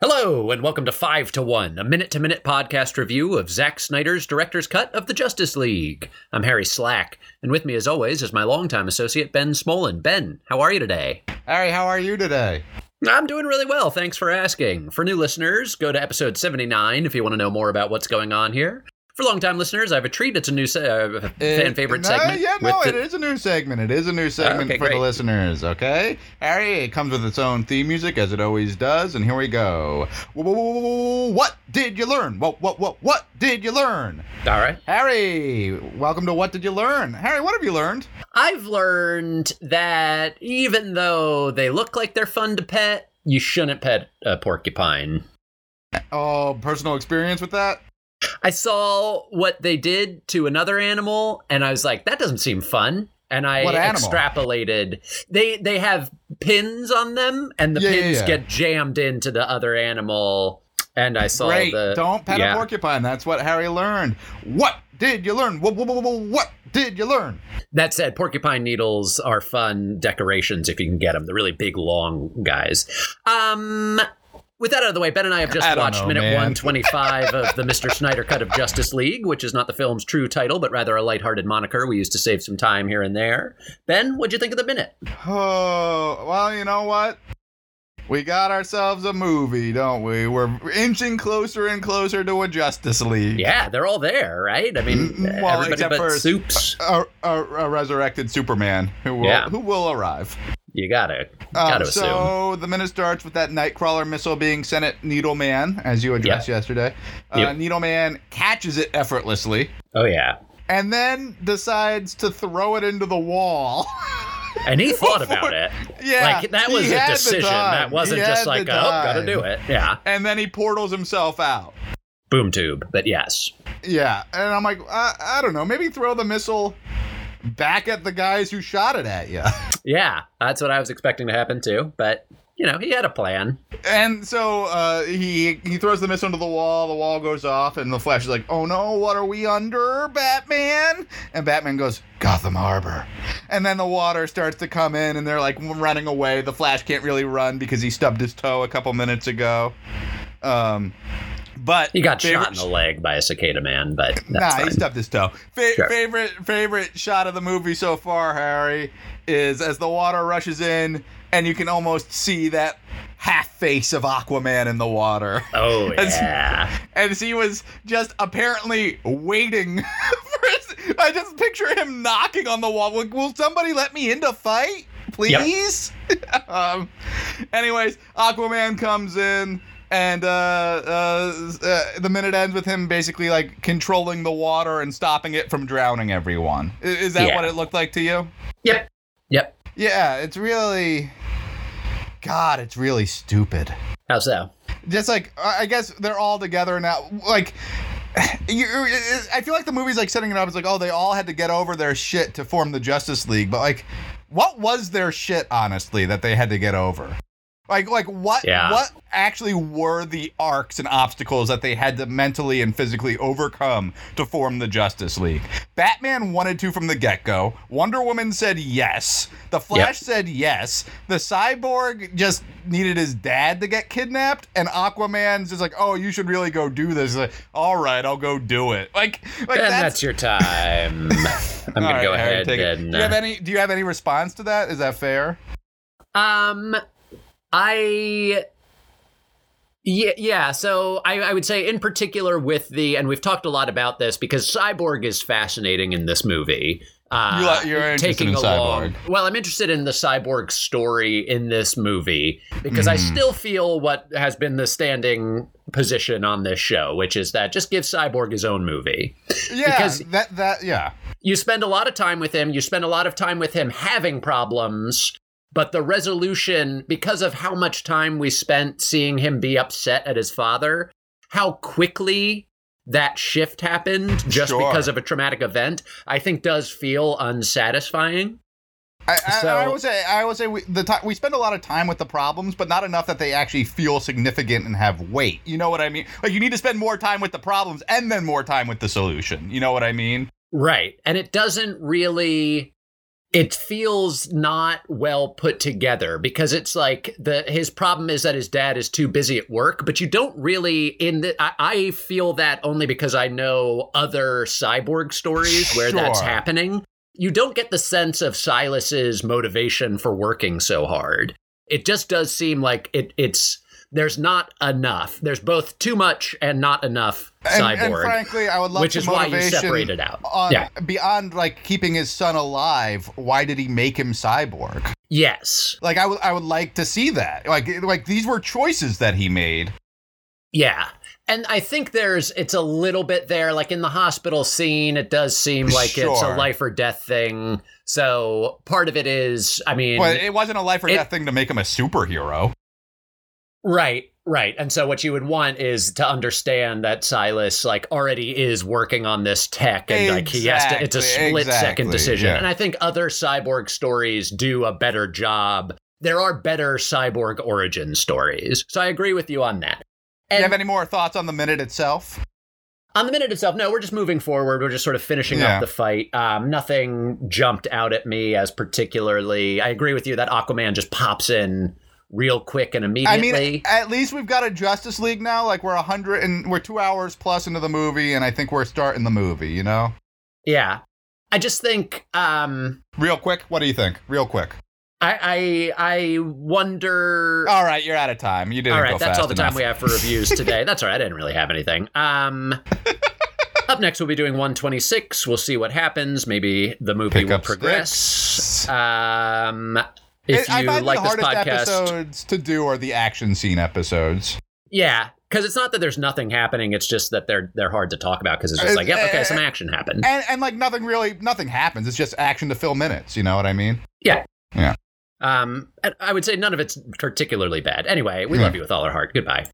Hello, and welcome to 5 to 1, a minute to minute podcast review of Zack Snyder's director's cut of the Justice League. I'm Harry Slack, and with me, as always, is my longtime associate, Ben Smolin. Ben, how are you today? Harry, how are you today? I'm doing really well, thanks for asking. For new listeners, go to episode 79 if you want to know more about what's going on here. For long-time listeners, I have a treat. It's a new se- uh, fan favorite no, segment. Yeah, no, it the- is a new segment. It is a new segment okay, for great. the listeners, okay? Harry, it comes with its own theme music, as it always does, and here we go. What did you learn? What, what, what, what did you learn? All right. Harry, welcome to What Did You Learn? Harry, what have you learned? I've learned that even though they look like they're fun to pet, you shouldn't pet a porcupine. Oh, personal experience with that? I saw what they did to another animal, and I was like, that doesn't seem fun. And I extrapolated. They they have pins on them, and the Yeah, yeah, pins yeah. get jammed into the other animal. And I saw Great. the Don't pet yeah. a porcupine. That's what Harry learned. What did you learn? What, what, what, what, what did you learn? That said, porcupine needles are fun decorations if you can get them. They're really big, long guys. Um, with that out of the way, Ben and I have just I watched know, minute man. 125 of the Mr. Snyder cut of Justice League, which is not the film's true title, but rather a lighthearted moniker we used to save some time here and there. Ben, what'd you think of the minute? Oh, well, you know what? We got ourselves a movie, don't we? We're inching closer and closer to a Justice League. Yeah, they're all there, right? I mean, Mm, well, everybody except but for- Soups. A, a, a resurrected Superman who will, Yeah. who will arrive. You gotta, Um, gotta assume. so the minute starts with that Knightcrawler missile being sent at Needleman, as you addressed yesterday. Uh, Yep. Needleman catches it effortlessly Oh, yeah. and then decides to throw it into the wall. And he thought about it. yeah, like, that was a decision. That wasn't just like, oh, gotta do it. Yeah. And then he portals himself out. Boom tube, but yes. Yeah, and I'm like, I, I don't know, maybe throw the missile back at the guys who shot it at you. Yeah, that's what I was expecting to happen too. But you know, he had a plan. And so uh, he he throws the missile into the wall. The wall goes off, and the Flash is like, "Oh no, what are we under, Batman?" And Batman goes, "Gotham Harbor." And then the water starts to come in, and they're like running away. The Flash can't really run because he stubbed his toe a couple minutes ago. Um, but He got shot in the leg by a cicada man, but that's nah, fine. he stubbed his toe. Fa- Sure. Favorite favorite shot of the movie so far, Harry, is as the water rushes in, and you can almost see that half face of Aquaman in the water, oh yeah, as he was just apparently waiting. for his, I just picture him knocking on the wall. Like, Will somebody let me in to fight, please? um, anyways, Aquaman comes in. And uh, uh, uh, the minute ends with him basically like controlling the water and stopping it from drowning everyone. I- Is that Yeah. what it looked like to you? yep, yep. Yeah, it's really. God, it's really stupid. How so? Just like I I guess they're all together now. Like. You, I feel like the movie's like setting it up. It's like, oh, they all had to get over their shit to form the Justice League. But like, what was their shit, honestly, that they had to get over? Like, like what? Yeah. What actually were the arcs and obstacles that they had to mentally and physically overcome to form the Justice League? Batman wanted to from the get go. Wonder Woman said yes. The Flash said yes. The Cyborg just needed his dad to get kidnapped, and Aquaman's just like, oh, you should really go do this. Like, all right, I'll go do it. Like, like and that's. that's your time. I'm gonna All right, go Harry, ahead take it. and. Do you have uh, any? Do you have any response to that? Is that fair? Um, I. Yeah, yeah. So I, I would say, in particular, with the, and we've talked a lot about this because Cyborg is fascinating in this movie. Uh, You interested taking in along, Cyborg. Well, I'm interested in the Cyborg story in this movie because I Mhm. still feel what has been the standing position on this show, which is that just give Cyborg his own movie. Yeah, Because- that that yeah. you spend a lot of time with him. You spend a lot of time with him having problems, but the resolution, because of how much time we spent seeing him be upset at his father, how quickly that shift happened just Sure. because of a traumatic event, I think does feel unsatisfying. I, I, So- I would say I would say we, the time we spend a lot of time with the problems, but not enough that they actually feel significant and have weight. You know what I mean? Like you need to spend more time with the problems and then more time with the solution. You know what I mean? Right. And it doesn't really it feels not well put together because it's like the his problem is that his dad is too busy at work but you don't really in the i, I feel that only because i know other cyborg stories where that's happening. You don't get the sense of silas's motivation for working so hard. It just does seem like it it's there's not enough there's both too much and not enough And, cyborg and frankly, I would love which is why you motivation separate it out On, yeah Beyond like keeping his son alive, why did he make him cyborg? yes Like I would, I would like to see that. Like, like these were choices that he made. Yeah. And I think there's it's a little bit there like in the hospital scene it does seem like it's a life or death thing. So part of it is I mean But it wasn't a life or it- death thing to make him a superhero. Right, right. And so what you would want is to understand that Silas like already is working on this tech and like he has to it's a Exactly, split second decision. yeah. And I think other cyborg stories do a better job. There are better cyborg origin stories. So I agree with you on that. Do you have any more thoughts on the minute itself? On the minute itself, no, we're just moving forward. We're just sort of finishing Yeah. up the fight. Um, nothing jumped out at me as particularly. I agree with you that Aquaman just pops in real quick and immediately. I mean, at least we've got a Justice League now. Like we're a hundred and we're two hours plus into the movie, and I think we're starting the movie. You know, yeah, I just think um, real quick. What do you think? Real quick. I I I wonder. All right, you're out of time. You didn't. all go that's all the enough. time we have for reviews today. that's all right. I didn't really have anything. Um, up next, we'll be doing 126. We'll see what happens. Maybe the movie Pick will progress. sticks. Um, if I you find like the this hardest podcast, episodes to do are the action scene episodes. Yeah, because it's not that there's nothing happening. It's just that they're they're hard to talk about because it's just like, yep, okay, some action happened. And and like nothing really, nothing happens. It's just action to fill minutes. You know what I mean? Yeah. Yeah. Um, I would say none of it's particularly bad. Anyway, we Yeah. love you with all our heart. Goodbye.